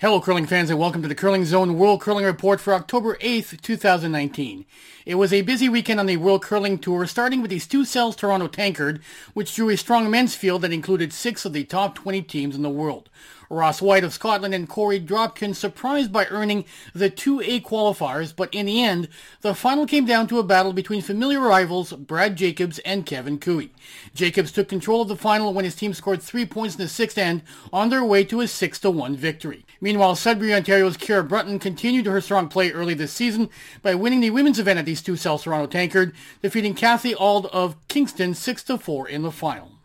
Hello, curling fans, and welcome to the Curling Zone World Curling Report for October 8th, 2019. It was a busy weekend on the World Curling Tour, starting with the Stu Sells Toronto Tankard, which drew a strong men's field that included six of the top 20 teams in the world. Ross Whyte of Scotland and Korey Dropkin surprised by earning the 2A qualifiers, but in the end, the final came down to a battle between familiar rivals Brad Jacobs and Kevin Koe. Jacobs took control of the final when his team scored three points in the sixth end on their way to a 6-1 victory. Meanwhile, Sudbury, Ontario's Ciara Brunton continued her strong play early this season by winning the women's event at the Stu Sells Toronto Tankard, defeating Cathy Auld of Kingston 6-4 in the final.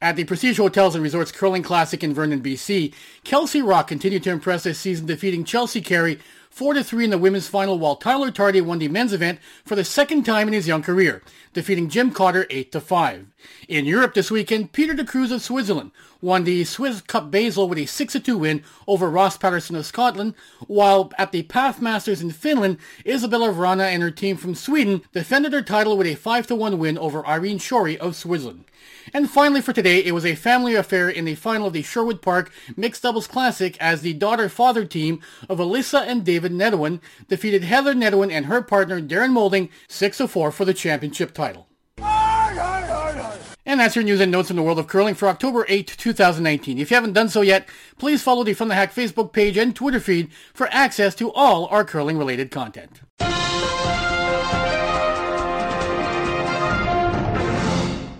At the Prestige Hotels and Resorts Curling Classic in Vernon, BC, Kelsey Rock continued to impress this season, defeating Chelsea Carey 4-3 in the women's final, while Tyler Tardi won the men's event for the second time in his young career, defeating Jim Cotter 8-5. In Europe this weekend, Peter de Cruz of Switzerland won the Swiss Cup Basel with a 6-2 win over Ross Paterson of Scotland, while at the Paf Masters in Finland, Isabella Wranå and her team from Sweden defended their title with a 5-1 win over Irene Schori of Switzerland. And finally for today, it was a family affair in the final of the Sherwood Park Mixed Doubles Classic as the daughter-father team of Alyssa and David Nedohin defeated Heather Nedohin and her partner Darren Moulding 6-4 for the championship title. And that's your news and notes in the world of curling for October 8, 2019. If you haven't done so yet, please follow the From the Hack Facebook page and Twitter feed for access to all our curling related content.